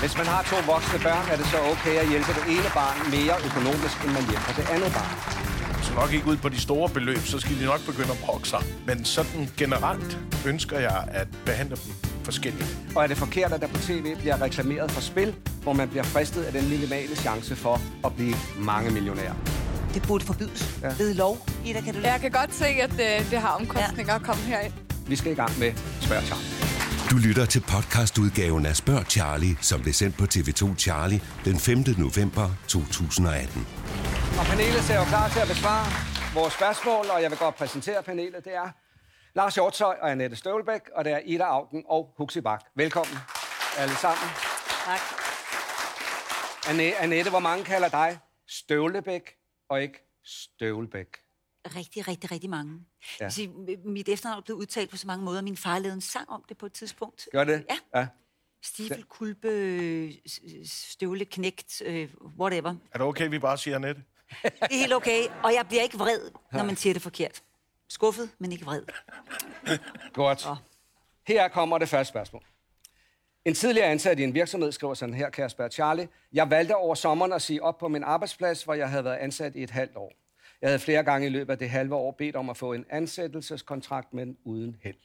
Hvis man har to voksne børn, er det så okay at hjælpe det ene barn mere økonomisk, end man hjælper det andet barn. Så nok ikke ud på de store beløb, så skal de nok begynde at brokke sig. Men sådan generelt ønsker jeg at behandle dem forskelligt. Og er det forkert, at der på tv bliver reklameret for spil, hvor man bliver fristet af den minimale chance for at blive mange millionærer? Det burde forbydes Ja. ja. ved lov. Ida, kan du Jeg kan godt se, at øh, det har omkostninger at komme herind. Vi skal i gang med Spørg Charlie. Du lytter til podcastudgaven af Spørg Charlie, som blev sendt på TV2 Charlie den 5. november 2018. Og panelet ser jo klar til at besvare vores spørgsmål, og jeg vil godt præsentere panelet. Det er Lars Hjortøj og Annette Støvlbæk, og det er Ida Augen og Huxi Bak. Velkommen alle sammen. Tak. Anne, Annette, hvor mange kalder dig Støvlebæk og ikke Støvlebæk? Rigtig, rigtig, rigtig mange. Ja. Sige, mit efternavn er blevet udtalt på så mange måder. Min far lavede en sang om det på et tidspunkt. Gør det? Ja. ja. Stifel, kulpe, s- støvle, knægt, øh, whatever. Er det okay, vi bare siger Annette? Det er helt okay, og jeg bliver ikke vred, når man siger det forkert. Skuffet, men ikke vred. Godt. Åh. Her kommer det første spørgsmål. En tidligere ansat i en virksomhed skriver sådan her, kan jeg spørge Charlie. Jeg valgte over sommeren at sige op på min arbejdsplads, hvor jeg havde været ansat i et halvt år. Jeg havde flere gange i løbet af det halve år bedt om at få en ansættelseskontrakt, men uden held.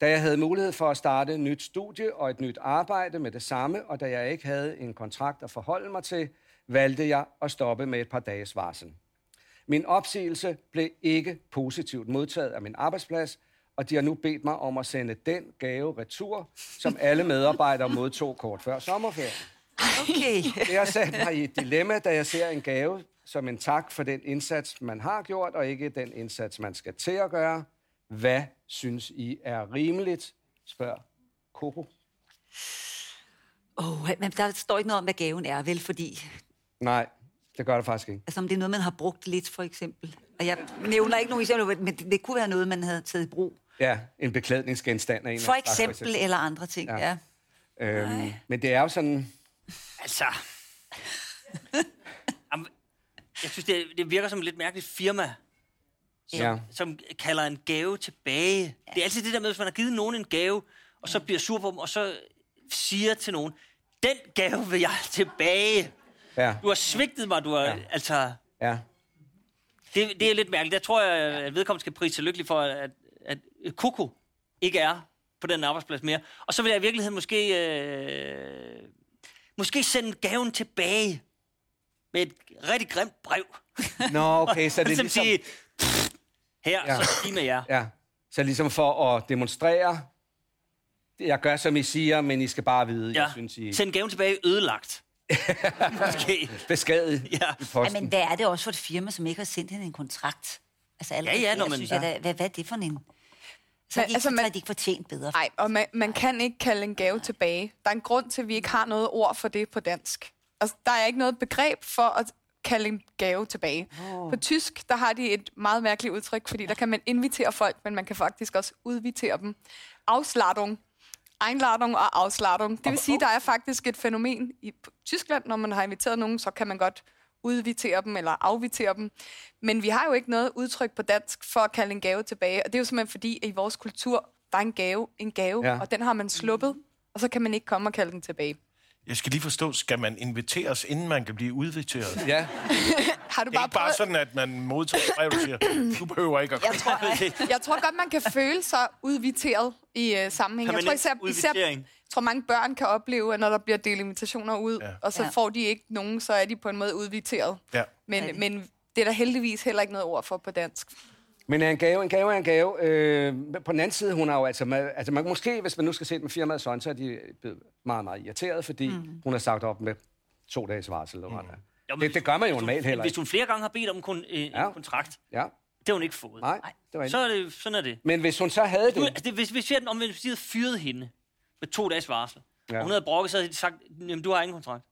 Da jeg havde mulighed for at starte et nyt studie og et nyt arbejde med det samme, og da jeg ikke havde en kontrakt at forholde mig til, valgte jeg at stoppe med et par dages varsel. Min opsigelse blev ikke positivt modtaget af min arbejdsplads, og de har nu bedt mig om at sende den gave retur, som alle medarbejdere modtog kort før sommerferien. Okay. Det har sat mig i et dilemma, da jeg ser en gave som en tak for den indsats, man har gjort, og ikke den indsats, man skal til at gøre. Hvad synes I er rimeligt? Spørg Coco. Oh, men der står ikke noget om, hvad gaven er, vel? Fordi Nej, det gør det faktisk ikke. altså, om det er noget, man har brugt lidt, for eksempel. Og jeg nævner ikke nogen eksempler, men det, det kunne være noget, man havde taget i brug. Ja, en beklædningsgenstand af en For anden slags, eksempel, eller andre ting, Ja. ja. ja. Øhm, men det er jo sådan... Altså... Jeg synes, det, det virker som et lidt mærkeligt firma, Ja. som kalder en gave tilbage. Det er altid det der med, hvis man har givet nogen en gave, og så bliver sur på dem, og så siger til nogen, den gave vil jeg tilbage. Ja, Du har svigtet mig, du har... Ja. Altså, ja. det, det er lidt mærkeligt. Der tror jeg, at vedkommende skal prise sig lykkelig for, at, at Coco ikke er på den arbejdsplads mere. Og så vil jeg i virkeligheden måske... Øh, måske sende gaven tilbage med et rigtig grimt brev. Nå, okay, så det er Ligesom sige, "Pff, her, Ja. ja. så sig med jer. Ja, så ligesom for at demonstrere, jeg gør, som I siger, men I skal bare vide, Ja. jeg synes, I Send gaven tilbage ødelagt. Måske. beskadiget Ja. i Ja, posten. men hvad er det også for et firma, som ikke har sendt hende en kontrakt? Altså, allerede Ja, ja, når man- synes jeg, da, hvad, hvad er det for en... Så de, altså, altså, man- de ikke fortjent bedre. Nej, og man, man kan ikke kalde en gave tilbage. Der er en grund til, at vi ikke har noget ord for det på dansk. Altså, der er ikke noget begreb for at kalde en gave tilbage. Oh. På tysk, der har de et meget mærkeligt udtryk, fordi der kan man invitere folk, men man kan faktisk også udvitere dem. Ausladung. Einladung og Ausladung. Det vil sige, der er faktisk et fænomen i Tyskland, når man har inviteret nogen, så kan man godt udvitere dem eller afvitere dem. Men vi har jo ikke noget udtryk på dansk for at kalde en gave tilbage. Og det er jo simpelthen fordi, at i vores kultur, der er en gave, en gave, ja. og den har man sluppet, og så kan man ikke komme og kalde den tilbage. Jeg skal lige forstå, skal man inviteres, inden man kan blive udviteret? Ja, Har du Det er bare ikke bare prøvet... sådan, at man modtager brev, og siger, du behøver ikke at komme. Jeg tror, jeg tror godt, man kan føle sig udviteret i uh, sammenhæng. Jeg tror, især, især, jeg tror, mange børn kan opleve, at når der bliver delt invitationer ud, Ja. og så Ja. får de ikke nogen, så er de på en måde udviteret. Ja. Men, men det er der heldigvis heller ikke noget ord for på dansk. Men er en gave, en gave er en gave. Øh, på den anden side, hun har jo altså, med, altså man, måske, hvis man nu skal se det med firmaet sådan, så er de blevet meget, meget irriteret, fordi mm. hun har sagt op med to dages varsel. Eller mm. Jo, men det, det gør man jo normalt heller Hvis hun flere gange har bedt om kun, øh, en Ja. kontrakt, Ja, det har hun ikke fået. nej, det var ikke. Så er det, sådan er det. Men hvis hun så havde det... altså, hvis, hvis vi havde, om hvis de havde fyret hende med to dages varsel, Ja. ja. og hun havde brokket, så havde de sagt, jamen, du har ingen kontrakt.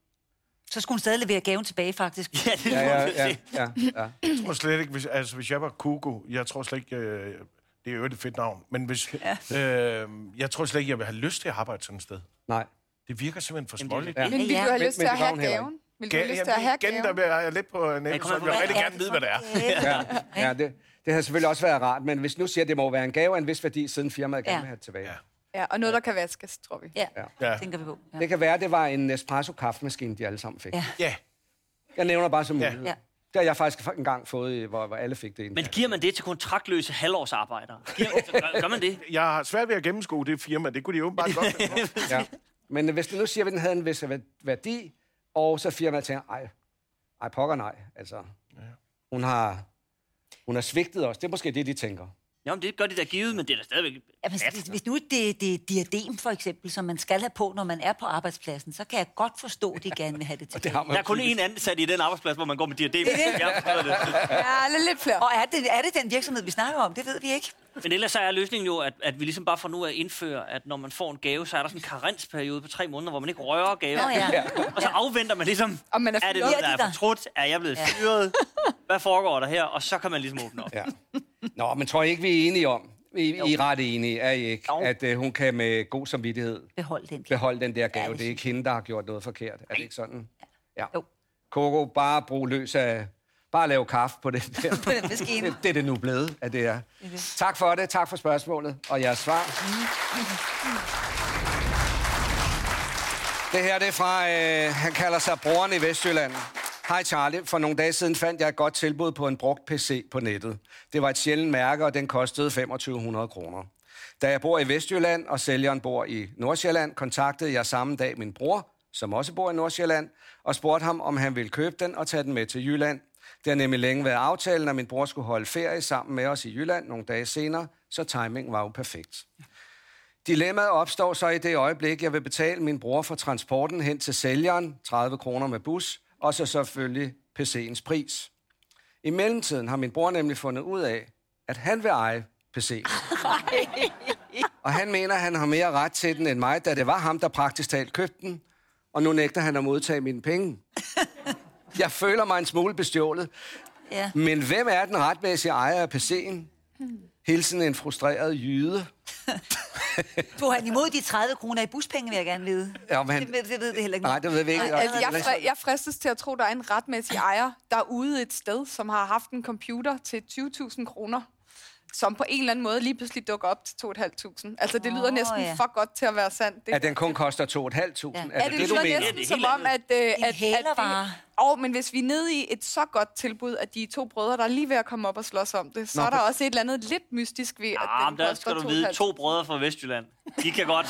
Så skulle hun stadig levere gaven tilbage, faktisk. Ja, det Ja, ja, ja, ja, ja. Jeg tror slet ikke, hvis, altså, hvis jeg var Kugo, jeg tror slet ikke, øh, det er jo et fedt navn, men hvis, ja. øh, jeg tror slet ikke, jeg vil have lyst til at arbejde sådan et sted. Nej. Det virker simpelthen for småligt. Ja. Men vil ja. du have lyst til at have gaven? Vil du have lyst jeg til at have igen, der gaven? er jeg lidt på nævnet, så jeg vil rigtig gerne er vide, hvad det er. Ja, det, det har selvfølgelig også været rart, men hvis nu siger, at det må være en gave af en vis værdi, siden firmaet gerne vil have det tilbage. Ja. Ja, og noget, der kan vaskes, tror vi. Ja, Ja. ja. tænker vi på. Ja. Det kan være, det var en Nespresso-kaffemaskine, de alle sammen fik. Ja. Ja, Jeg nævner bare som Ja. mulighed. Ja. Det har jeg faktisk engang fået, hvor, hvor alle fik det ind. Men giver man det til kontraktløse halvårsarbejdere? Giver, gør, gør man det? jeg har svært ved at gennemskue det firma. Det kunne de åbenbart godt. finde på. Ja. Men hvis du nu siger, at den havde en vis værdi, og så firmaet tænker, ej, ej pokker nej, altså. Hun har, hun har svigtet os. Det er måske det, de tænker. Jamen, det gør de da givet, men det er da stadigvæk... Ja, hvis, hvis, hvis nu det, det er diadem, for eksempel, som man skal have på, når man er på arbejdspladsen, så kan jeg godt forstå, at de gerne vil have det til. Det har man Der er kun én ansat i den arbejdsplads, hvor man går med diadem. Jeg forstår det. Ja, lidt, lidt flere. Og er det, er det den virksomhed, vi snakker om? Det ved vi ikke. Men ellers så er løsningen jo, at, at vi ligesom bare får nu at indføre, at når man får en gave, så er der sådan en karensperiode på tre måneder, hvor man ikke rører gaven. Nå ja. Og så afventer man ligesom, Om man er er det noget, der Ja, er fortrudt? Er jeg blevet fyret? Hvad foregår der her? Og så kan man ligesom åbne op. Ja. Nå, men tror I ikke, vi er enige om, I, I er ret enige, er I ikke, Jo. at uh, hun kan med god samvittighed Behold den. beholde den der gave. det det er ikke hende, der har gjort noget forkert. Er det ikke sådan? Ja. Jo. Coco, bare brug løs af... Bare lave kaffe på det der. På den maskine. det, det er det nu blevet, at det er. Tak for det. Tak for spørgsmålet og jeres svar. Det her det er fra, øh, han kalder sig Broren i Vestjylland. Hej Charlie, for nogle dage siden fandt jeg et godt tilbud på en brugt PC på nettet. Det var et sjældent mærke, og den kostede 2500 kroner. Da jeg bor i Vestjylland, og sælgeren bor i Nordsjælland, kontaktede jeg samme dag min bror, som også bor i Nordsjælland, og spurgte ham, om han ville købe den og tage den med til Jylland. Det har nemlig længe været aftalen, at min bror skulle holde ferie sammen med os i Jylland nogle dage senere, så timingen var jo perfekt. Dilemmaet opstår så i det øjeblik, jeg vil betale min bror for transporten hen til sælgeren, 30 kroner med bus, og så selvfølgelig PC'ens pris. I mellemtiden har min bror nemlig fundet ud af, at han vil eje PC'en. Og han mener, at han har mere ret til den end mig, da det var ham, der praktisk talt købte den, og nu nægter han at modtage mine penge. Jeg føler mig en smule bestjålet, Ja. men hvem er den retmæssige ejer af PC'en? Hilsen en frustreret jyde. Tog han imod de 30 kroner i buspenge, vil jeg gerne vide. Ja, men han- det, ved, det ved det heller ikke. Nej, det ved vi ikke. Nej, Altså, jeg, fri, jeg fristes til at tro, der er en retmæssig ejer derude et sted, som har haft en computer til 20.000 kroner, som på en eller anden måde lige pludselig dukker op til 2.500. Altså, det lyder Åh, næsten ja. for godt til at være sandt. Det, At den kun koster 2.500. Ja. Er det Ja, det, det, du lyder mener? næsten Det er som om, at... Øh, at, at hælervare. det, og, men hvis vi er nede i et så godt tilbud, at de to brødre, der er lige ved at komme op og slås om det, så Nå, er der på- også et eller andet lidt mystisk ved, at Ah, den der skal du vide, 2.500. to brødre fra Vestjylland. De kan godt.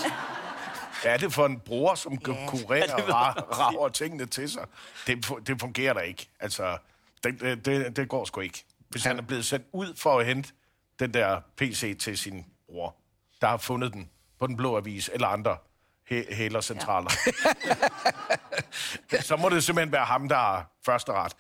Hvad er det for en bror, som kan Ja, kurere det ved og ra- rager tingene til sig? Det, det fungerer da ikke. Altså, det, det, det, det går sgu ikke. Hvis han er blevet sendt ud for at hente den der PC til sin bror, der har fundet den på den blå avis eller andre hæ- hælercentraler, ja. så må det simpelthen være ham, der har første ret.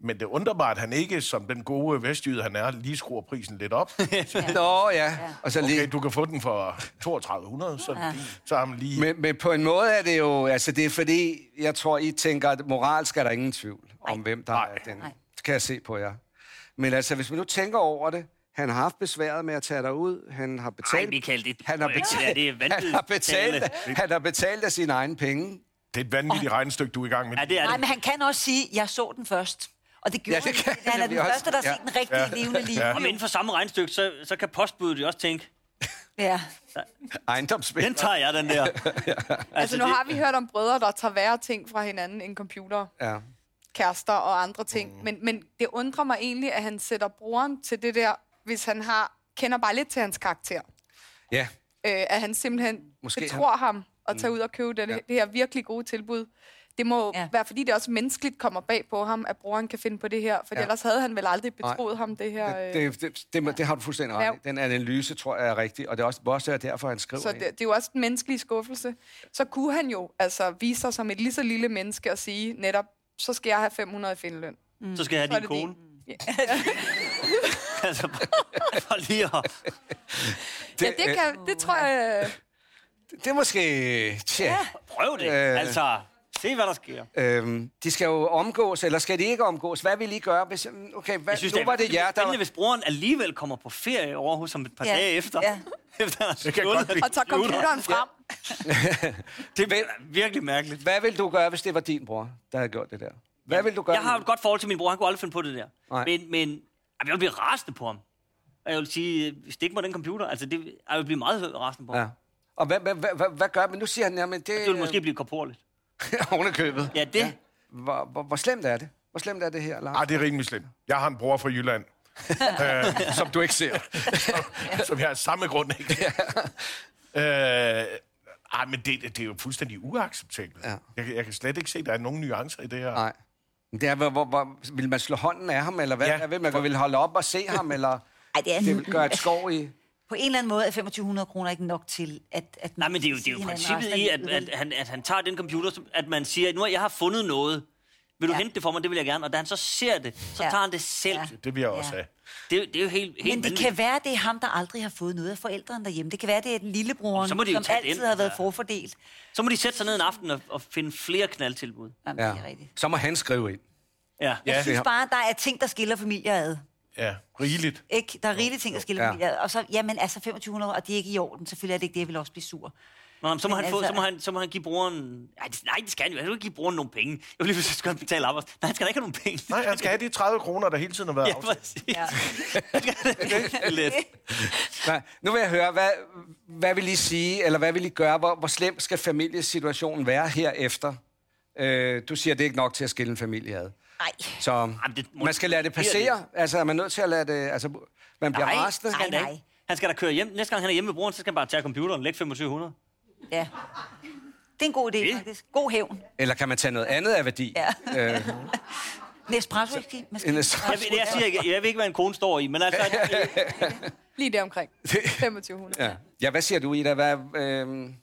Men det undrer mig, at han ikke, som den gode vestjyde han er, lige skruer prisen lidt op. Nå ja, og så lige... Okay, du kan få den for 3200, så, ja. så har man lige... Men, men på en måde er det jo, altså det er fordi, jeg tror, I tænker, at moralsk er der ingen tvivl om, hvem der Nej. er den. Nej. Det kan jeg se på jer. Men altså, hvis man nu tænker over det, han har haft besværet med at tage dig ud, han har betalt... Ej, Michael, det han har det betalt, det er han vanvittigt har betalt, han har betalt af sine egne penge. Det er et vanvittigt regnestykke, du er i gang med. Ja, det er Nej, det. men han kan også sige, jeg så den først. Og det gjorde Ja, det kan han. Han er vi den også. første, der har Ja. set den rigtige levende liv. Ja. Og inden for samme regnstykke, så, så kan postbuddet jo også tænke, Ja. Ejendomsspil. den tager jeg, den der. Altså, nu det- har vi hørt om brødre, der tager værre ting fra hinanden end computer, Ja. kærester og andre ting. Mm. Men, men det undrer mig egentlig, at han sætter broren til det der, hvis han har kender bare lidt til hans karakter. ja. Øh, at han simpelthen Måske Måske han- betror ham at tage ud og købe det, Ja. det her virkelig gode tilbud. Det må Ja. ja. være, fordi det også menneskeligt kommer bag på ham, at broren kan finde på det her. For Ja. ja. ellers havde han vel aldrig Nej. betroet ham det her. øh, Det, det, det, det, det har du fuldstændig ret Ja. Den analyse, tror jeg, er rigtig, og det er også, også er derfor, han skriver Så ind. det, det er jo også en menneskelig skuffelse. Så kunne han jo altså vise sig som et lige så lille menneske og sige netop, så skal jeg have 500 i findeløn. Så skal jeg have din det kone. altså, for lige at... Ja, det, kan, det tror jeg... Det er måske... Tja. Prøv det. Øh. Altså, se hvad der sker. Øhm, de skal jo omgås, eller skal de ikke omgås? Hvad vil I gøre, hvis... Okay, hvad, Jeg synes, nu det var det jer, der... spændende, hvis broren alligevel kommer på ferie over hos ham et par Ja. dage efter. Ja. efter han har Det kan godt blive. Og tager computeren frem. Det er virkelig mærkeligt. Hvad vil du gøre, hvis det var din bror, der havde gjort det der? Hvad vil du gøre? Jeg har et godt forhold til min bror. Han kunne aldrig finde på det der. Nej. Men, men jeg vil blive rasende på ham. Og jeg vil sige, ikke var den computer, altså det, jeg vil blive meget rasende på ham. Ja. Og hvad, hvad, hvad, hvad, hvad gør man? Nu siger han, jamen det... Det vil måske blive korporligt. oven i købet. Ja, det... Ja. Hvor, hvor, hvor slemt er det? Hvor slemt er det her, Lars? Ah, det er rimelig slemt. Jeg har en bror fra Jylland, Som du ikke ser. som jeg af samme grund ikke. øh, ej, men det, det er jo fuldstændig uacceptabelt. Ja. Jeg, jeg kan slet ikke se, at der er nogen nuancer i det her. Nej. Det er, hvor, hvor, hvor, vil man slå hånden af ham, eller hvad? Ja. Vil man vil holde op og se ham, eller Ej, det er det vil gøre et skov i... På en eller anden måde er 2500 kroner ikke nok til, at... at Nej, men det er jo, det er jo princippet i, at, at, han, at han tager den computer, som- at man siger, nu har jeg har fundet noget. Vil du ja. Hente det for mig? Det vil jeg gerne. Og da han så ser det, så Ja. tager han det selv. Ja. Det vil jeg også Ja. have. Det, er- det er jo helt, helt Men det vanvittigt. kan være, det er ham, der aldrig har fået noget af forældrene derhjemme. Det kan være, det er lillebroren, Så må de jo som altid ind. har været Ja. forfordelt. Så må de sætte sig ned en aften og, og finde flere knaldtilbud. Jamen, Ja. det er rigtigt. Så må han skrive ind. Ja. Jeg Ja. synes bare, der er ting, der skiller familier ad. Ja, rigeligt. Ikke? Der er rigeligt ting, der skiller ja. familier ad. Og så, jamen, altså 2500, og det er ikke i orden. Selvfølgelig er det ikke det, jeg vil også blive sur. Nå, så, må Men han få, altså- så, må han, så må han give brugeren... Nej, det, nej, det skal han jo. Han vil ikke give brugeren nogle penge. Jeg vil lige så skal han betale arbejde. Nej, han skal da ikke have nogle penge. Nej, han skal have de 30 kroner, der hele tiden har været Ja, præcis. Ja. det er. Nej, nu vil jeg høre, hvad, hvad vil I sige, eller hvad vil I gøre? Hvor, hvor slem skal familiesituationen være herefter? Øh, du siger, det er ikke nok til at skille en familie ad. Nej. Så Jamen, det må- man skal lade det det er passere. Altså, er man nødt til at lade det... Altså, man bliver Nej, rasende. skal Nej, ikke. Han skal da køre hjem. Næste gang han er hjemme med brugeren, så skal han bare tage computeren og lægge 2500. Ja. Det er en god idé, Det? faktisk. God hævn. Eller kan man tage noget andet af værdi? Ja. Øh, Nespresso, måske. en Jeg, ved- jeg, siger ikke, jeg ved ikke, hvad en kone står i, men altså... Lige der omkring. 2500. ja. ja, hvad siger du, Ida? Hvad, øh, din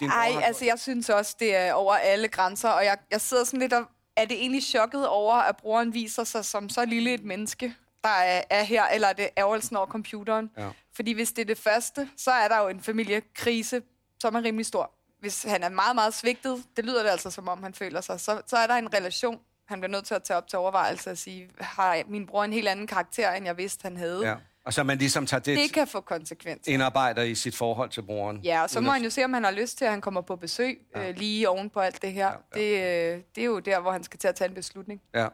bror Ej, har altså jeg synes også, det er over alle grænser, og jeg, jeg sidder sådan lidt og... Er det egentlig chokket over, at brugeren viser sig som så lille et menneske, der er, er her, eller er det ærgerelsen over computeren? Ja. Fordi hvis det er det første, så er der jo en familiekrise, som er rimelig stor. Hvis han er meget, meget svigtet, det lyder det altså, som om han føler sig, så, så er der en relation, han bliver nødt til at tage op til overvejelse og sige, har min bror en helt anden karakter, end jeg vidste, han havde? Ja. Og så man ligesom tager det, Det kan få konsekvenser. indarbejder i sit forhold til broren. Ja, og så må at- han jo se, om han har lyst til, at han kommer på besøg ja. øh, lige oven på alt det her. Ja, ja. Det, øh, det er jo der, hvor han skal til at tage en beslutning. Ja.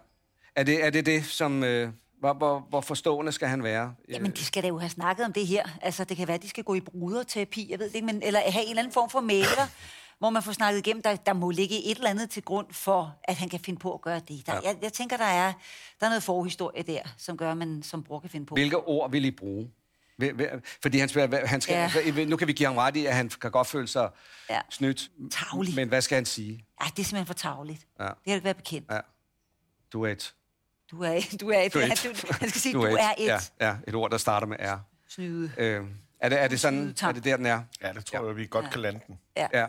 Er det er det, det som... Øh, hvor, hvor, hvor forstående skal han være? Jamen, de skal da jo have snakket om det her. Altså, det kan være, at de skal gå i bruderterapi, jeg ved det ikke, men, eller have en eller anden form for mailer, hvor man får snakket igennem, der, der må ligge et eller andet til grund for, at han kan finde på at gøre det. Der, ja. jeg, jeg tænker, der er, der er noget forhistorie der, som gør, at man som bror kan finde på. Hvilke ord vil I bruge? Fordi han, skal, han skal, Ja. ja. nu kan vi give ham ret i, at han kan godt føle sig Ja. ja. snydt. Tarvelig. Men hvad skal han sige? Ej, det er simpelthen for tavligt. Ja. Det kan du ikke være bekendt. Ja. Du er et. Du er, du er et. Du er Ja, et. du, han skal sige, du, du er et. Ja, ja, et ord, der starter med R. Snyde. Øh, er, det, er det sådan, er det der, den er? Ja, det tror jeg, vi godt kan lande den. Ja.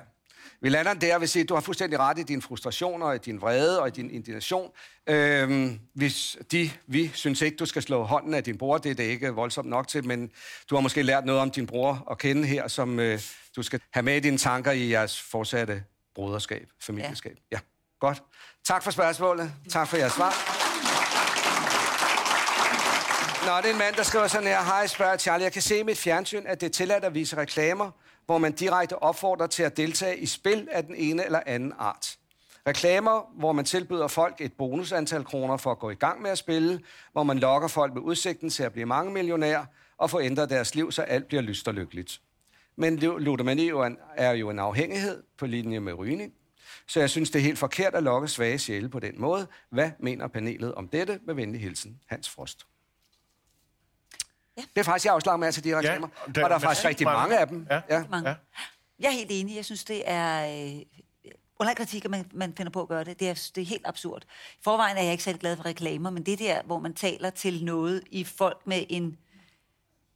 Vi lander der vil sige, at du har fuldstændig ret i din frustration og i din vrede og i din indignation. Øhm, hvis de, vi synes ikke, du skal slå hånden af din bror, det er det ikke voldsomt nok til, men du har måske lært noget om din bror at kende her, som øh, du skal have med i dine tanker i jeres fortsatte broderskab, familieskab. Ja. ja, godt. Tak for spørgsmålet. Tak for jeres svar. Nå, det er en mand, der skriver sådan her. Hej, spørger Charlie. Jeg kan se i mit fjernsyn, at det er tilladt at vise reklamer, hvor man direkte opfordrer til at deltage i spil af den ene eller anden art. Reklamer, hvor man tilbyder folk et bonusantal kroner for at gå i gang med at spille, hvor man lokker folk med udsigten til at blive mange millionær og få ændret deres liv, så alt bliver lyst og lykkeligt. Men ludomani er jo en- er jo en afhængighed på linje med rygning. Så jeg synes, det er helt forkert at lokke svage sjæle på den måde. Hvad mener panelet om dette? Med venlig hilsen, Hans Frost. Ja. Det er faktisk, jeg har også lagt med til de reklamer. og Ja, der- og der er faktisk rigtig mange. mange af dem. Ja. Ja. Mange. Ja. Jeg er helt enig. Jeg synes, det er øh, under kritik, at man, man finder på at gøre det. Det er, det er helt absurd. I forvejen er jeg ikke særlig glad for reklamer, men det der, hvor man taler til noget i folk med en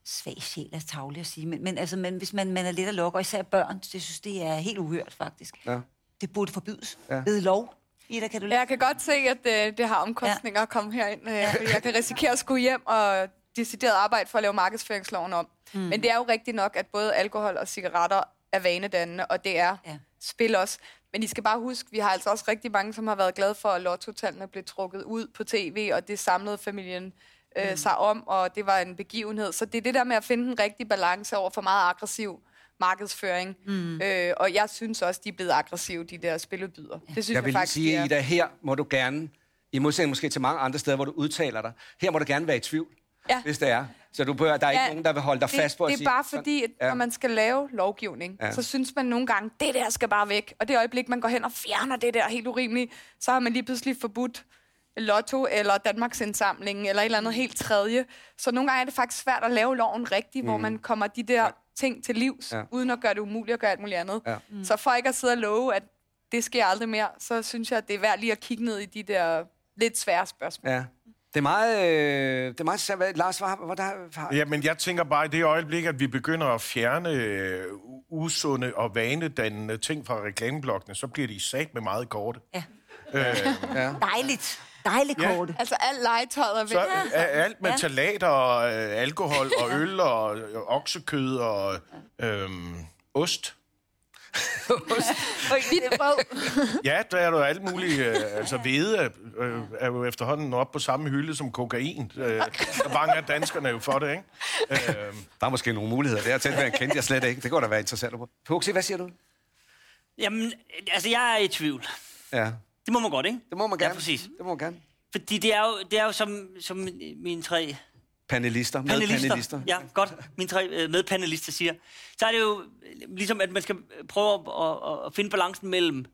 svag sjæl, er tavlig at sige, men, men, altså, men hvis man, man er lidt at lokke, og især børn, det synes det er helt uhørt, faktisk. Ja. Det burde forbydes Ja. ved lov. Ida, kan du Jeg kan godt se, at det, det har omkostninger ja. at komme herind. Øh, jeg kan risikere at skulle hjem og decideret arbejde for at lave markedsføringsloven om. Mm. Men det er jo rigtigt nok, at både alkohol og cigaretter er vanedannende, og det er Ja. ja. spil også. Men I skal bare huske, vi har altså også rigtig mange, som har været glade for, at lottotallene blev trukket ud på tv, og det samlede familien øh, mm. sig om, og det var en begivenhed. Så det er det der med at finde en rigtig balance over for meget aggressiv markedsføring. Mm. Øh, og jeg synes også, de er blevet aggressive, de der spiludbyder. Det synes Jeg jeg, vil lige faktisk, sige, er. Ida, her må du gerne, i modsætning måske til mange andre steder, hvor du udtaler dig, her må du gerne være i tvivl. Ja. hvis det er. Så du behøver, der er ikke Ja, nogen, der vil holde dig det, fast på at det er sige... bare fordi, at Ja. når man skal lave lovgivning, Ja. ja. så synes man nogle gange, det der skal bare væk. Og det øjeblik, man går hen og fjerner det der helt urimeligt, så har man lige pludselig forbudt Lotto eller Danmarks indsamling eller et eller andet helt tredje. Så nogle gange er det faktisk svært at lave loven rigtigt, mm. hvor man kommer de der ting til livs, Ja. ja. uden at gøre det umuligt at gøre alt muligt andet. Ja. Mm. Så for ikke at sidde og love, at det sker aldrig mere, så synes jeg, at det er værd lige at kigge ned i de der lidt svære spørgsmål. Ja. Det er meget... Øh, det er meget. Hvad- Lars, hvad, hvad der, har, Ja, men jeg tænker bare, i det øjeblik, at vi begynder at fjerne øh, usunde og vanedannende ting fra reklameblokkene, så bliver de sat med meget korte. Ja. Øh, Dejligt. Dejligt Ja. korte. Altså, alt legetøjet er væk. så er alt med Ja. talater og øh, alkohol og øl og, og oksekød og øh, ost. Ja, der er der alt muligt. Øh, altså, hvede øh, er jo efterhånden op på samme hylde som kokain. Øh, der mange af danskerne jo for det, ikke? Øh, Der er måske nogle muligheder der. Tænk, hvad jeg kendte jeg slet ikke. Det kunne da være interessant. Huxi, hvad siger du? Jamen, altså, jeg er i tvivl. Ja, Det må man godt, ikke? det må man gerne. Ja, præcis. Det må man gerne. Fordi det er jo, det er jo som, som mine tre Panelister. Med panelister, panelister. ja, godt, mine tre øh, medpanelister siger, så er det jo øh, ligesom, at man skal prøve at, at, at finde balancen mellem,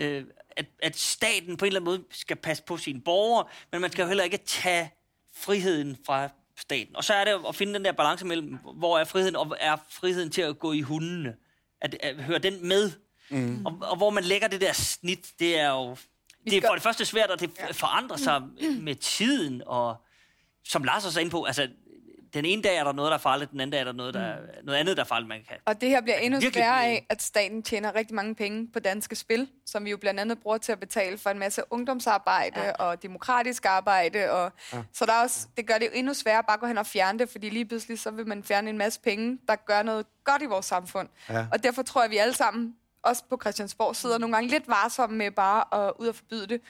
øh, at, at staten på en eller anden måde skal passe på sine borgere, men man skal jo heller ikke tage friheden fra staten. Og så er det at finde den der balance mellem, hvor er friheden, og er friheden til at gå i hundene. At, at høre den med. Mm. Og, og hvor man lægger det der snit, det er jo... Det er for det første svært, at det forandrer sig med tiden, og som Lars også er inde på, altså, den ene dag er der noget, der er farligt, den anden dag er der noget, der er, noget andet, der er farligt, man kan. Og det her bliver endnu sværere af, at staten tjener rigtig mange penge på danske spil, som vi jo blandt andet bruger til at betale for en masse ungdomsarbejde ja. og demokratisk arbejde. Og, ja. Så der er også, det gør det jo endnu sværere bare at gå hen og fjerne det, fordi lige pludselig så vil man fjerne en masse penge, der gør noget godt i vores samfund. Ja. Og derfor tror jeg, at vi alle sammen, også på Christiansborg, sidder nogle gange lidt varsomme med bare at ud og forbyde det.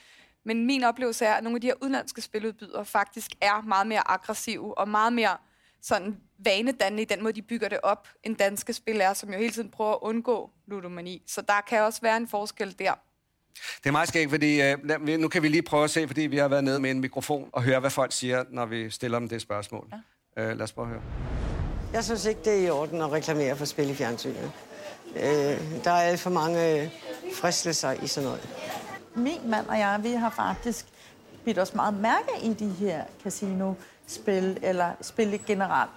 Men min oplevelse er, at nogle af de her udenlandske spiludbydere faktisk er meget mere aggressive og meget mere sådan vanedannende i den måde, de bygger det op, end danske spil er, som jo hele tiden prøver at undgå ludomani. Så der kan også være en forskel der. Det er meget skægt, fordi øh, nu kan vi lige prøve at se, fordi vi har været nede med en mikrofon, og høre, hvad folk siger, når vi stiller dem det spørgsmål. Ja. Øh, lad os prøve at høre. Jeg synes ikke, det er i orden at reklamere for spil i fjernsynet. Øh, der er alt for mange øh, fristelser i sådan noget. Min mand og jeg, vi har faktisk bidt os meget mærke i de her casino-spil, eller spil generelt.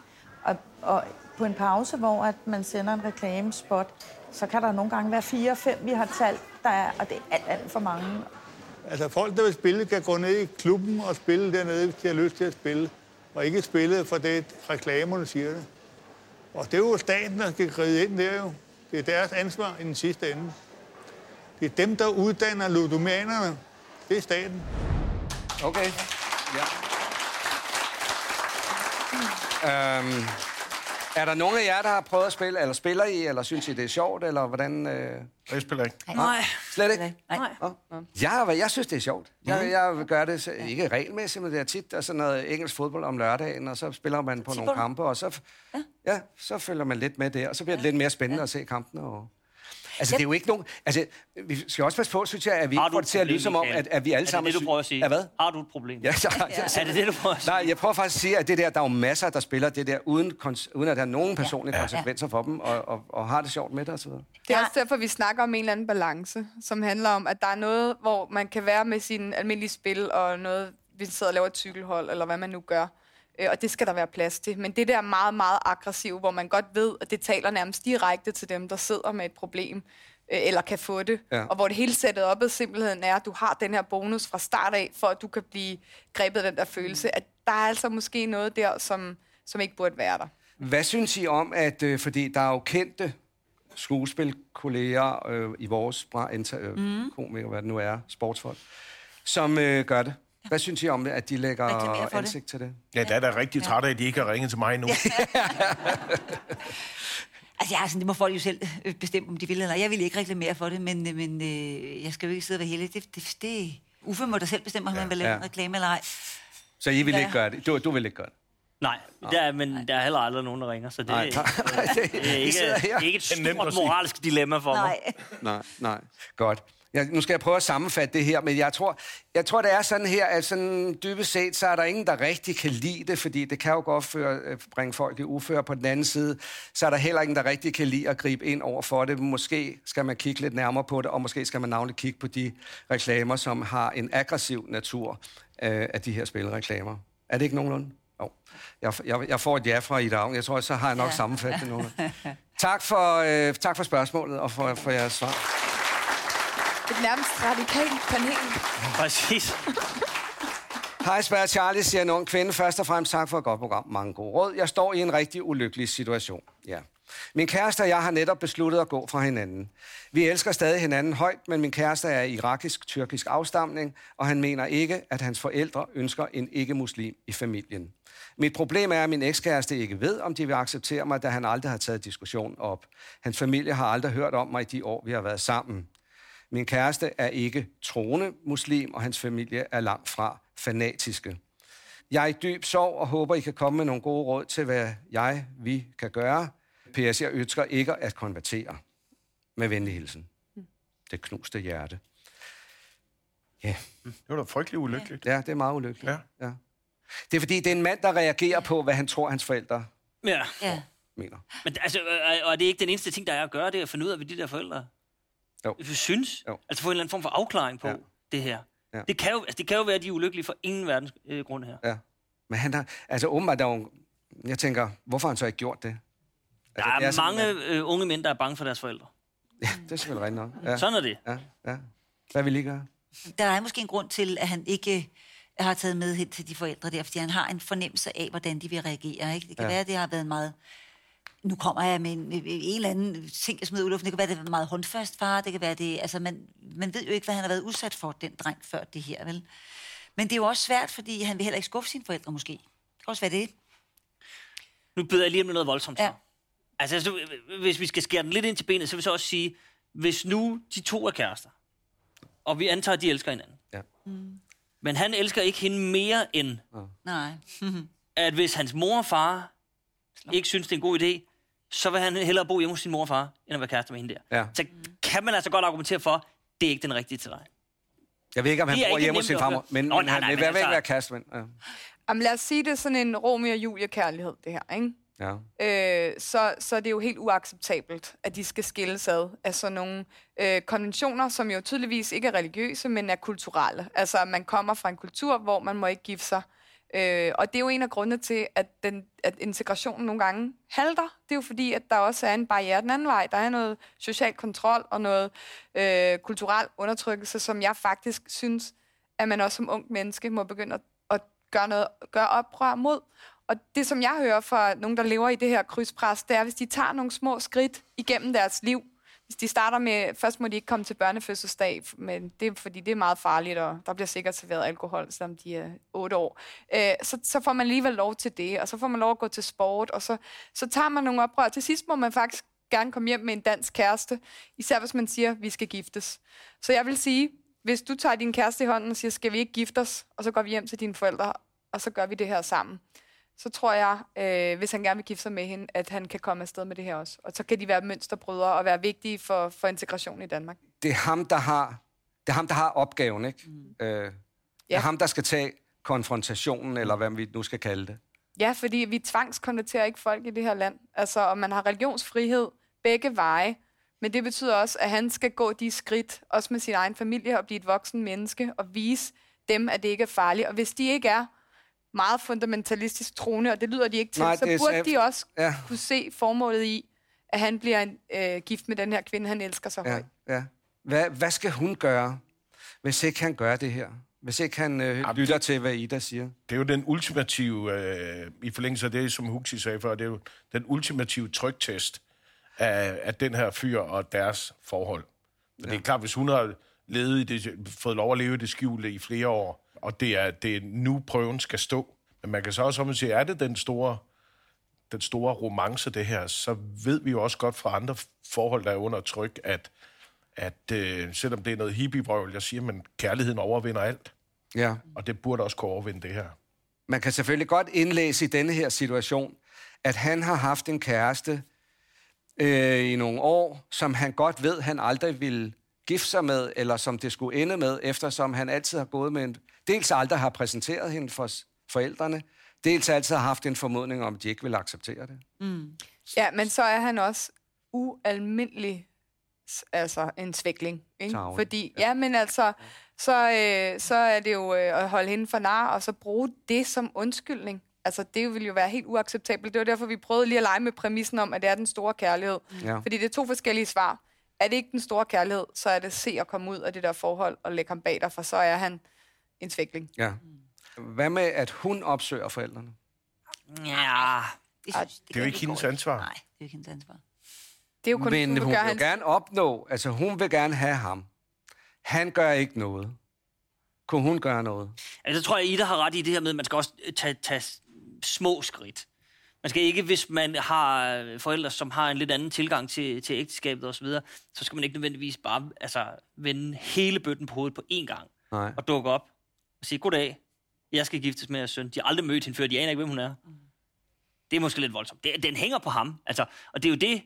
Og, og på en pause, hvor at man sender en reklamespot, så kan der nogle gange være fire fem, vi har talt, der er, og det er alt, alt for mange. Altså folk, der vil spille, kan gå ned i klubben og spille dernede, hvis de har lyst til at spille. Og ikke spille for det, reklamerne siger det. Og det er jo staten, der skal gride ind der jo. Det er deres ansvar i den sidste ende. Det er dem, der uddanner ludomanerne. Det er staten. Okay. Ja. Øhm, er der nogen af jer, der har prøvet at spille, eller spiller I, eller synes I, det er sjovt, eller hvordan... Øh... jeg spiller ikke. Nej. Slet ikke? Nej. Nå. Jeg, jeg synes, det er sjovt. Jeg, jeg gør det ikke regelmæssigt, men det er tit der er sådan noget engelsk fodbold om lørdagen, og så spiller man på nogle kampe, og så, ja, så følger man lidt med der, og så bliver det lidt mere spændende at se kampene. Og... Altså, det er jo ikke nogen... Altså, vi skal også passe på, synes jeg, at vi Har ikke du får et det til at lyde problem, som om, at, at vi alle Er det sammen... det, du prøver at sige? Ja, hvad? Har du et problem? Ja, så, ja. Er det det, du prøver at sige? Nej, jeg prøver faktisk at sige, at det der, der er jo masser, der spiller det der, uden, kons- uden at der er nogen personlige ja. konsekvenser for dem, og, og, og har det sjovt med det osv. Det er også derfor, vi snakker om en eller anden balance, som handler om, at der er noget, hvor man kan være med sin almindelige spil, og noget, vi sidder og laver et cykelhold, eller hvad man nu gør. Øh, Og det skal der være plads til. Men det der meget, meget aggressiv, hvor man godt ved, at det taler nærmest direkte til dem, der sidder med et problem, øh, eller kan få det. Ja. Og hvor det hele sættet op ad simpelthen er, at du har den her bonus fra start af, for at du kan blive grebet af den der følelse, at der er altså måske noget der, som, som ikke burde være der. Hvad synes I om, at øh, fordi der er jo kendte skuespilkolleger øh, i vores branche, øh, mm. komikere, hvad det nu er, sportsfolk, som øh, gør det? Hvad synes I om, at de lægger for det. ansigt til det? Ja, der er da rigtig træt af, at de ikke har ringet til mig endnu. Altså, jeg er sådan, det må folk jo selv øh, bestemme, om de vil eller ej. Jeg vil ikke reklamere for det, men, øh, men øh, jeg skal jo ikke sidde og være heldig. Det, det, det, Uffe må da selv bestemme, om ja, han vil lave ja. ja. en reklame eller ej. Så I vil Ja. ikke gøre det? Du, du vil ikke gøre det? Nej, der er, men der er heller aldrig nogen, der ringer, så det, Nej, det, tak. det er ikke, det er ikke et Det stort moralsk dilemma for mig. Nej. Nej, nej. Godt. Jeg, nu skal jeg prøve at sammenfatte det her, men jeg tror, jeg tror, det er sådan her, at sådan dybest set, så er der ingen, der rigtig kan lide det, fordi det kan jo godt føre, øh, bringe folk i uføre. På den anden side, så er der heller ingen, der rigtig kan lide at gribe ind over for det. Måske skal man kigge lidt nærmere på det, og måske skal man navnlig kigge på de reklamer, som har en aggressiv natur øh, af de her spilreklamer. Er det ikke nogenlunde? Jo. Jeg, jeg, jeg får et ja fra Ida Aung. Jeg tror, så har jeg nok ja. sammenfattet det nogenlunde. Tak for, øh, tak for spørgsmålet og for, for jeres svar. Et nærmest radikalt panel. Præcis. Hej, Spær Charlie, siger en ung kvinde. Først og fremmest tak for et godt program. Mange gode råd. Jeg står i en rigtig ulykkelig situation. Ja. Min kæreste og jeg har netop besluttet at gå fra hinanden. Vi elsker stadig hinanden højt, men min kæreste er irakisk-tyrkisk afstamning, og han mener ikke, at hans forældre ønsker en ikke-muslim i familien. Mit problem er, at min ekskæreste ikke ved, om de vil acceptere mig, da han aldrig har taget diskussion op. Hans familie har aldrig hørt om mig i de år, vi har været sammen. Min kæreste er ikke troende muslim, og hans familie er langt fra fanatiske. Jeg er i dyb sorg og håber, I kan komme med nogle gode råd til, hvad jeg, vi kan gøre. PS, jeg ønsker ikke at konvertere. Med venlig hilsen. Det knuste hjerte. Ja. Det var da frygtelig ulykkeligt. Ja, det er meget ulykkeligt. Ja. ja. Det er fordi, det er en mand, der reagerer på, hvad han tror, hans forældre Ja. Ja. mener. Men altså, øh, og er det ikke den eneste ting, der er at gøre, det er at finde ud af, hvad de der forældre Jo. vi synes. Jo. Altså få en eller anden form for afklaring på Ja. det her. Ja. Det, kan jo, altså, det kan jo være, at de er ulykkelige for ingen verdens øh, grund her. Ja. Men han har... Altså, åbenbart, der er jo, Jeg tænker, hvorfor har han så ikke gjort det? Der Altså, det er, sådan, mange øh, unge mænd, der er bange for deres forældre. Ja, det er selvfølgelig rigtigt nok. Ja, Sådan er det. ja, ja. Hvad vil I gøre? Der er måske en grund til, at han ikke har taget med hen til de forældre der, fordi han har en fornemmelse af, hvordan de vil reagere. Ikke? Det kan Ja. ja. være, at det har været en meget... Nu kommer jeg med en, en eller anden ting, jeg smider ud i luften. Det kan være, det er meget håndfast far. Det kan være, det... Altså, man, man ved jo ikke, hvad han har været udsat for, den dreng, før det her, vel? Men det er jo også svært, fordi han vil heller ikke skuffe sine forældre, måske. Det kan også være det. Nu byder jeg lige med noget voldsomt. Ja. Ja. Altså, så, hvis vi skal skære den lidt ind til benet, så vil jeg så også sige, hvis nu de to er kærester, og vi antager, at de elsker hinanden, Ja. men han elsker ikke hende mere end, Nej. at hvis hans mor og far ikke synes, det er en god idé, så vil han hellere bo hjemme hos sin mor og far, end at være kærester med hende der. Ja. Så kan man altså godt argumentere for, det er ikke den rigtige til dig. Jeg ved ikke, om han Det er bor ikke hjemme hos sin farmor, høre. men, Nå, men nej, han nej, vil men være væk altså- være kæresteven. Ja. Jamen lad os sige det er sådan en Romeo og Julie kærlighed, det her, ikke? ja. øh, så, så er det jo helt uacceptabelt, at de skal skilles ad af sådan nogle øh, konventioner, som jo tydeligvis ikke er religiøse, men er kulturelle. Altså, at man kommer fra en kultur, hvor man må ikke gifte sig. Øh, og det er jo en af grundene til, at, den, at integrationen nogle gange halter. Det er jo fordi, at der også er en barriere den anden vej. Der er noget social kontrol og noget øh, kulturel undertrykkelse, som jeg faktisk synes, at man også som ung menneske må begynde at, at gøre, noget, gøre oprør mod. Og det, som jeg hører fra nogen, der lever i det her krydspres, det er, hvis de tager nogle små skridt igennem deres liv. Hvis de starter med, først må de ikke komme til børnefødselsdag, men det er fordi, det er meget farligt, og der bliver sikkert serveret alkohol, selvom de er 8 år. Øh, så, så får man alligevel lov til det, og så får man lov at gå til sport, og så, så tager man nogle oprør. Til sidst må man faktisk gerne komme hjem med en dansk kæreste, især hvis man siger, at vi skal giftes. Så jeg vil sige, hvis du tager din kæreste i hånden og siger, skal vi ikke gifte os, og så går vi hjem til dine forældre, og så gør vi det her sammen, så tror jeg, øh, hvis han gerne vil gifte sig med hende, at han kan komme afsted med det her også. Og så kan de være mønsterbrydere og være vigtige for, for integration i Danmark. Det er ham, der har, det er ham, der har opgaven, ikke? Mm. Øh, det er Ja. ham, der skal tage konfrontationen, eller hvad vi nu skal kalde det. Ja, fordi vi tvangskonverterer ikke folk i det her land. Altså, og man har religionsfrihed begge veje. Men det betyder også, at han skal gå de skridt, også med sin egen familie, og blive et voksen menneske, og vise dem, at det ikke er farligt. Og hvis de ikke er meget fundamentalistisk troende, og det lyder de ikke til, Nej, så burde så- de også Ja. kunne se formålet i, at han bliver en, øh, gift med den her kvinde, han elsker så Ja, højt. ja. Hvad, hvad skal hun gøre, hvis ikke han gør det her? Hvis ikke han øh, Jamen, lytter det- til, hvad Ida siger? Det er jo den ultimative, øh, i forlængelse af det, som Huxi sagde før, det er jo den ultimative tryktest af, af den her fyr og deres forhold. Men ja. det er klart, hvis hun har levet i det, fået lov at leve i det skjulte i flere år, og det er, det er nu prøven skal stå. Men man kan så også sige, er det den store, den store romance, det her, så ved vi jo også godt fra andre forhold, der er under tryk, at, at øh, selvom det er noget hippiebrøvl, jeg siger, men kærligheden overvinder alt. Ja. Og det burde også kunne overvinde det her. Man kan selvfølgelig godt indlæse i denne her situation, at han har haft en kæreste øh, i nogle år, som han godt ved, han aldrig vil gifte sig med, eller som det skulle ende med, eftersom han altid har gået med en... Dels aldrig har præsenteret hende for forældrene, dels altid har haft en formodning om, at de ikke vil acceptere det. Ja, men så er han også ualmindelig altså en svækling. Ikke? Tarvelig. Fordi, ja, men altså, så, øh, så er det jo øh, at holde hende for nar, og så bruge det som undskyldning. Altså, det vil jo være helt uacceptabelt. Det var derfor, vi prøvede lige at lege med præmissen om, at det er den store kærlighed. Ja. Fordi det er to forskellige svar. Er det ikke den store kærlighed, så er det se at komme ud af det der forhold og lægge ham bag dig, for så er han en svækling. Ja. Hvad med, at hun opsøger forældrene? Ja, Det, synes, det er jo ikke hendes ansvar. Nej, det er jo ikke hendes ansvar. Det er jo kun, Men hun gøre vil hans... gerne opnå, altså hun vil gerne have ham. Han gør ikke noget. Kunne hun gøre noget? Altså, så tror jeg, Ida har ret i det her med, at man skal også tage, tage små skridt. Man skal ikke, hvis man har øh, forældre, som har en lidt anden tilgang til, til ægteskabet osv., så, videre, så skal man ikke nødvendigvis bare altså, vende hele bøtten på hovedet på én gang Nej. og dukke op og sige, goddag, jeg skal giftes med jeres søn. De har aldrig mødt hende før, de aner ikke, hvem hun er. Det er måske lidt voldsomt. Det, den hænger på ham. Altså, og det er jo det,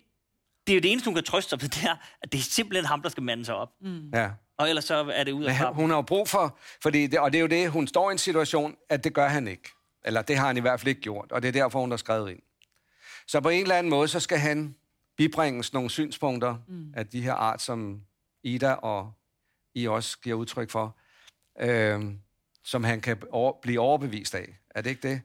det er jo det eneste, hun kan trøste sig ved, det er, at det er simpelthen ham, der skal mande sig op. Ja. Og ellers så er det ud af klappen. hun har jo brug for, fordi det, og det er jo det, hun står i en situation, at det gør han ikke. Eller det har han i hvert fald ikke gjort, og det er derfor, hun har skrevet ind. Så på en eller anden måde, så skal han bibringes nogle synspunkter mm. af de her art, som Ida og I også giver udtryk for, øh, som han kan over, blive overbevist af. Er det ikke det?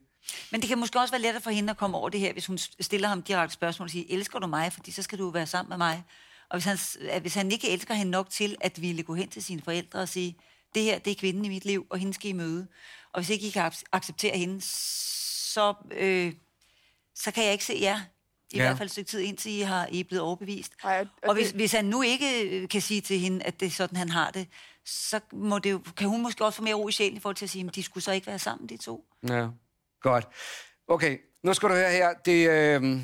Men det kan måske også være lettere for hende at komme over det her, hvis hun stiller ham direkte spørgsmål og siger, elsker du mig, fordi så skal du være sammen med mig. Og hvis han, hvis han ikke elsker hende nok til at ville gå hen til sine forældre og sige, det her, det er kvinden i mit liv, og hende skal I møde. Og hvis ikke I kan ac- acceptere hende, så, øh, så kan jeg ikke se jer. I Ja. hvert fald et stykke tid, indtil I, har, I er blevet overbevist. Ej, og- og og hvis, det- hvis han nu ikke øh, kan sige til hende, at det er sådan, han har det, så må det jo, kan hun måske også få mere ro i sjælen i forhold til at sige, at de skulle så ikke være sammen, de to. Ja, godt. Okay, nu skal du høre her. Det, øh,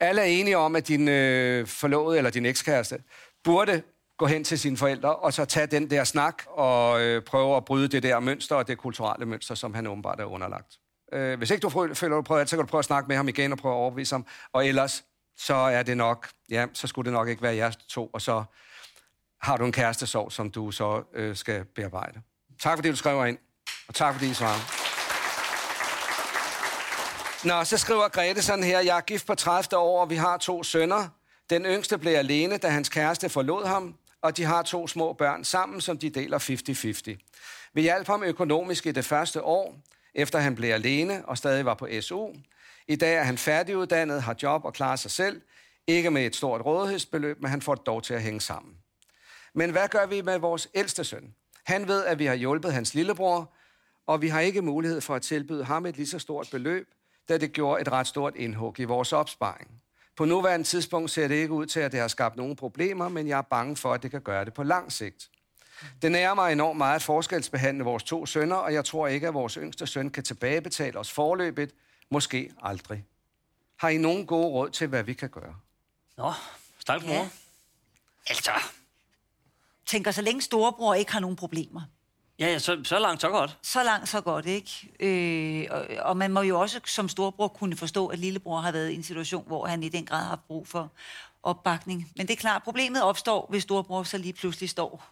alle er enige om, at din øh, forlovede eller din ekskæreste burde gå hen til sine forældre og så tage den der snak og øh, prøve at bryde det der mønster og det kulturelle mønster, som han åbenbart er underlagt. Øh, hvis ikke du føler, du prøver så kan du prøve at snakke med ham igen og prøve at overbevise ham. Og ellers, så er det nok, ja, så skulle det nok ikke være jeres to, og så har du en kærestesorg, som du så øh, skal bearbejde. Tak fordi du skriver ind, og tak fordi I svarer. Nå, så skriver Grete sådan her, jeg er gift på 30 år, og vi har to sønner. Den yngste blev alene, da hans kæreste forlod ham, og de har to små børn sammen, som de deler 50-50. Vi hjalp ham økonomisk i det første år, efter han blev alene og stadig var på SU. I dag er han færdiguddannet, har job og klarer sig selv. Ikke med et stort rådighedsbeløb, men han får det dog til at hænge sammen. Men hvad gør vi med vores ældste søn? Han ved, at vi har hjulpet hans lillebror, og vi har ikke mulighed for at tilbyde ham et lige så stort beløb, da det gjorde et ret stort indhug i vores opsparing. På nuværende tidspunkt ser det ikke ud til, at det har skabt nogen problemer, men jeg er bange for, at det kan gøre det på lang sigt. Det nærer mig enormt meget at forskelsbehandle vores to sønner, og jeg tror ikke, at vores yngste søn kan tilbagebetale os forløbet. Måske aldrig. Har I nogen gode råd til, hvad vi kan gøre? Nå, stakkels mor. Ja. Altså, Tænker, så længe storebror ikke har nogen problemer, ja, ja, så, så langt, så godt. så langt, så godt, ikke? Øh, og, og man må jo også som storebror kunne forstå, at lillebror har været i en situation, hvor han i den grad har haft brug for opbakning. Men det er klart, problemet opstår, hvis storebror så lige pludselig står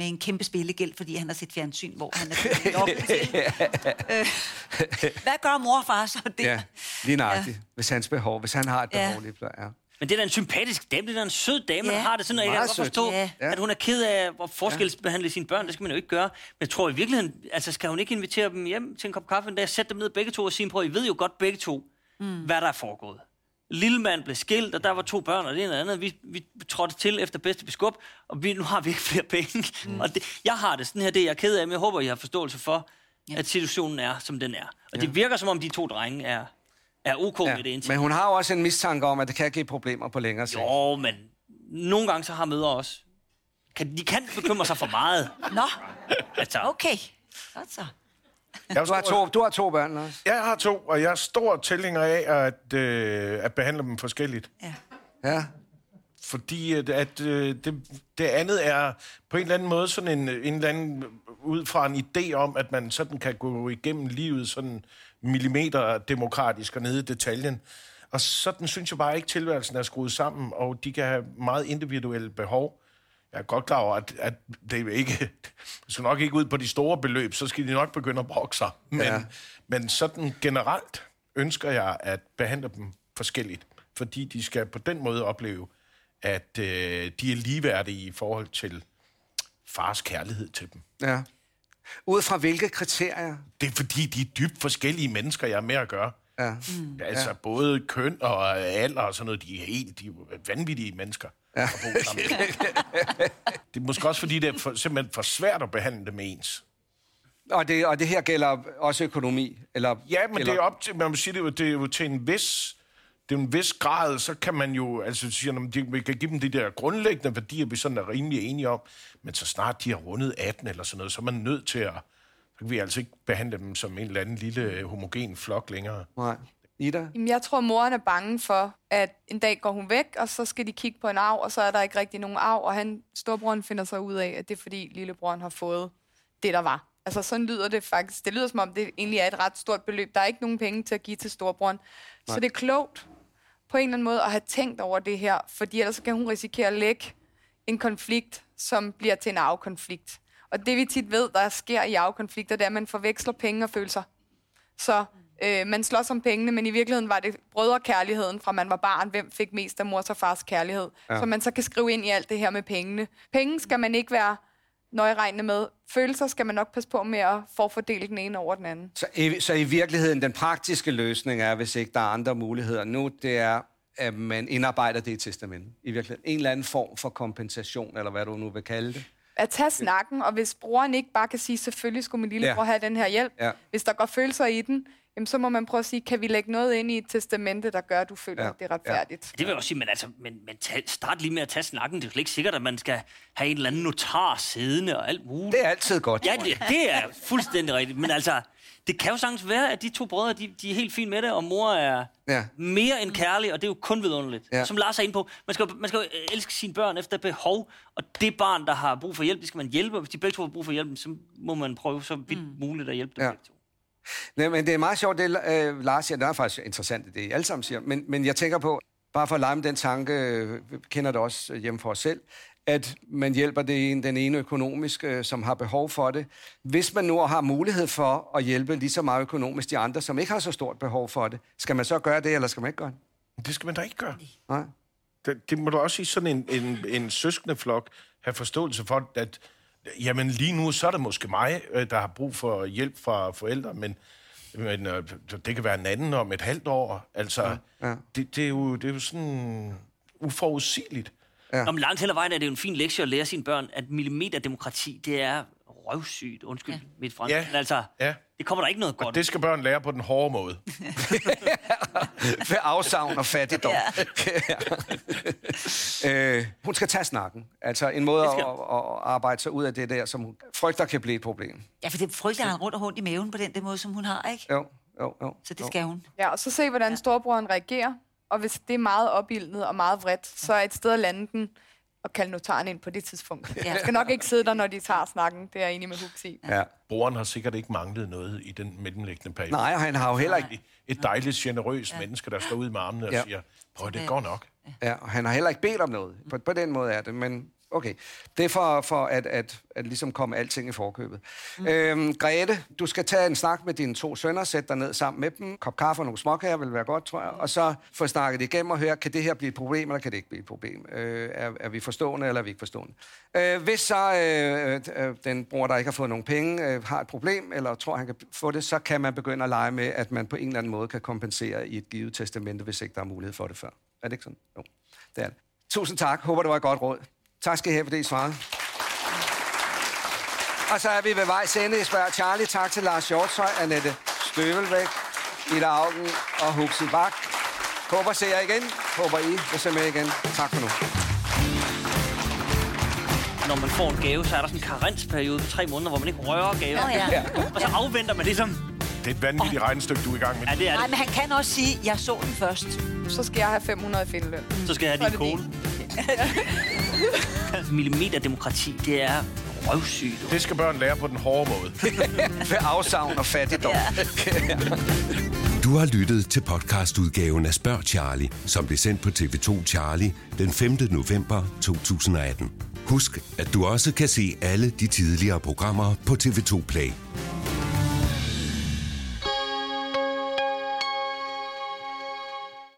med en kæmpe spillegæld, fordi han har set fjernsyn, hvor han er blevet lukket til. Øh, hvad gør mor og far så der? Ja, lige nøjagtigt. Ja. Hvis hans behov, hvis han har et Ja. behov, lige ja. Men det er da en sympatisk dame, det er da en sød dame, ja. Der har det sådan, og jeg kan godt forstå, Ja. ja. at hun er ked af at forskelsbehandle sine børn. Det skal man jo ikke gøre. Men jeg tror i virkeligheden, altså skal hun ikke invitere dem hjem til en kop kaffe en dag, sætte dem ned begge to og sige, prøv, I ved jo godt begge to, mm. hvad der er foregået. Lille mand blev skilt, og der var to børn, og det ene og andet. Vi, vi trådte til efter bedste beskub, og vi, nu har vi ikke flere penge. Mm. Og det, jeg har det sådan her, det er jeg ked af, men jeg håber, I har forståelse for, ja. at situationen er, som den er. Og ja. det virker, som om de to drenge er, er ok ja. med det indtil. Men hun har jo også en mistanke om, at det kan give problemer på længere sigt. Jo, men nogle gange så har mødre også. Kan, de kan bekymre sig for meget. Nå, Altså, okay. Godt så. Jeg Du har to, du har to børn også. Jeg har to, og jeg er stor tilhænger af at, øh, at behandle dem forskelligt. Ja. Ja. Fordi at, at øh, det, det andet er på en eller anden måde sådan en, en eller anden, ud fra en idé om, at man sådan kan gå igennem livet sådan millimeter demokratisk og nede i detaljen. Og sådan synes jeg bare ikke, tilværelsen er skruet sammen, og de kan have meget individuelle behov. Jeg er godt klar over, at, at det er ikke, det skal nok ikke ud på de store beløb, så skal de nok begynde at brokke sig. Men, Ja. ja. men sådan generelt ønsker jeg at behandle dem forskelligt, fordi de skal på den måde opleve, at øh, de er ligeværdige i forhold til fars kærlighed til dem. Ja. Ud fra hvilke kriterier? Det er fordi, de er dybt forskellige mennesker, jeg er med at gøre. Ja. Mm. Altså ja. både køn og alder og sådan noget, de er helt de er vanvittige mennesker. Ja. Det er måske også fordi, det er for, simpelthen for svært at behandle dem ens. Og det, og det her gælder også økonomi? Eller, Ja, men eller, det er op til, man må sige, det er, jo, det er jo til en vis, det er en vis grad, så kan man jo, altså siger, når de, vi kan give dem de der grundlæggende værdier, vi sådan er rimelig enige om, men så snart de har rundet 18 eller sådan noget, så er man nødt til at, så kan vi altså ikke behandle dem som en eller anden lille homogen flok længere. Nej. Ida? Jamen, jeg tror, moren er bange for, at en dag går hun væk, og så skal de kigge på en arv, og så er der ikke rigtig nogen arv, og han, storebroren finder sig ud af, at det er fordi lillebroren har fået det, der var. Altså sådan lyder det faktisk. Det lyder som om, det egentlig er et ret stort beløb. Der er ikke nogen penge til at give til storebroren. Nej. Så det er klogt på en eller anden måde at have tænkt over det her, fordi ellers kan hun risikere at lægge en konflikt, som bliver til en afkonflikt. Og det vi tit ved, der sker i afkonflikter, det er, at man forveksler penge og følelser. Så øh, man slås om pengene, men i virkeligheden var det brødrekærligheden fra man var barn, hvem fik mest af mors og fars kærlighed. Ja. Så man så kan skrive ind i alt det her med pengene. Penge skal man ikke være nøjeregnende med. Følelser skal man nok passe på med at forfordele den ene over den anden. Så i, så i virkeligheden, den praktiske løsning er, hvis ikke der er andre muligheder nu, det er, at man indarbejder det i testamentet. I virkeligheden. En eller anden form for kompensation, eller hvad du nu vil kalde det. At tage snakken, og hvis broren ikke bare kan sige, selvfølgelig skulle min lillebror Ja. have den her hjælp, Ja. hvis der går følelser i den, jamen, så må man prøve at sige, kan vi lægge noget ind i et testamente, der gør, at du føler, Ja. ja. at det er retfærdigt? Det vil jeg også sige, men, altså, men, men tag, start lige med at tage snakken. Det er jo slet ikke sikkert, at man skal have en eller anden notar siddende og alt muligt. Det er altid godt. Ja, det, det er fuldstændig rigtigt. Men altså, det kan jo sagtens være, at de to brødre, de, de er helt fint med det, og mor er Ja. mere end kærlig, og det er jo kun vidunderligt. Ja. Ja. Som Lars er inde på, man skal, man skal jo elske sine børn efter behov, og det barn, der har brug for hjælp, det skal man hjælpe, og hvis de begge to har brug for hjælp, så må man prøve så vidt mm. muligt at hjælpe dem Ja. begge to. Nej, men det er meget sjovt, det øh, Lars siger. Det er faktisk interessant, det I alle sammen siger. Men, men jeg tænker på, bare for at lege med den tanke, øh, kender det også hjemme for os selv, at man hjælper det den ene økonomisk, øh, som har behov for det. Hvis man nu har mulighed for at hjælpe lige så meget økonomisk de andre, som ikke har så stort behov for det, skal man så gøre det, eller skal man ikke gøre det? Det skal man da ikke gøre. Nej. Det, det må du også i sådan en, en, en søskende flok have forståelse for, at jamen lige nu, så er det måske mig, øh, der har brug for hjælp fra forældre, men, men øh, det kan være en anden om et halvt år. Altså, ja, ja. Det, det, er jo, det er jo sådan uforudsigeligt. Ja. Om langt hen ad vejen er det jo en fin lektie at lære sine børn, at millimeterdemokrati, det er røvsygt, undskyld ja. mit fransk. Ja. Men altså, Ja. det kommer der ikke noget Og godt. det skal børn lære på den hårde måde. Ved afsavn og fattigdom. øh, hun skal tage snakken. Altså en måde at, skal at, at arbejde sig ud af det der, som hun frygter kan blive et problem. Ja, for det er at han rundt og rundt i maven på den, den måde, som hun har, ikke? Jo, jo, jo. Så det skal hun. Ja, og så se, hvordan storebroren reagerer. Og hvis det er meget opildnet og meget vredt, så er et sted at lande den og kalde notaren ind på det tidspunkt. Ja. Jeg skal nok ikke sidde der, når de tager snakken. Det er jeg enig med Hux i. Ja. Broren har sikkert ikke manglet noget i den mellemliggende periode. Nej, han har jo heller ikke... Et dejligt, generøst ja. menneske, der står ud med armene og Ja. siger, prøv, det går nok. Ja, og han har heller ikke bedt om noget. På, på den måde er det, men okay. Det er for, for at, at, at ligesom komme alting i forkøbet. Mm. Øhm, Grete, du skal tage en snak med dine to sønner, sætte dig ned sammen med dem, kop kaffe og nogle småkager vil være godt, tror jeg, og så få snakket igennem og høre, kan det her blive et problem, eller kan det ikke blive et problem? Øh, er, er vi forstående, eller er vi ikke forstående? Øh, hvis så øh, øh, den bror, der ikke har fået nogen penge, øh, har et problem, eller tror, han kan få det, så kan man begynde at lege med, at man på en eller anden måde kan kompensere i et givet testamente, hvis ikke der er mulighed for det før. Er det ikke sådan? Jo, det er det. Tusind tak. Håber, det var et godt råd. Tak skal I have, for det I svarede. Og så er vi ved vejs ende. Jeg spørger Charlie. Tak til Lars Hjortøj, Annette Støvelbæk, Ida Augen og Huxi Bak. Håber ser jeg igen. Håber I vil se med igen. Tak for nu. Når man får en gave, så er der sådan en karensperiode på tre måneder, hvor man ikke rører gaven. Nå ja. Og så afventer man ligesom... Det er et vanvittigt regnestykke, du er i gang med. Ja, det er Nej, det. men han kan også sige, jeg så den først. Så skal jeg have 500 i findeløn. Så skal jeg have din det kone. Millimeterdemokrati, det er røvsygt. Det skal børn lære på den hårde måde. Ved afsavn og fattigdom. Du har lyttet til podcastudgaven af Spørg Charlie, som blev sendt på TV2 Charlie den 5. november 2018. Husk, at du også kan se alle de tidligere programmer på TV2 Play.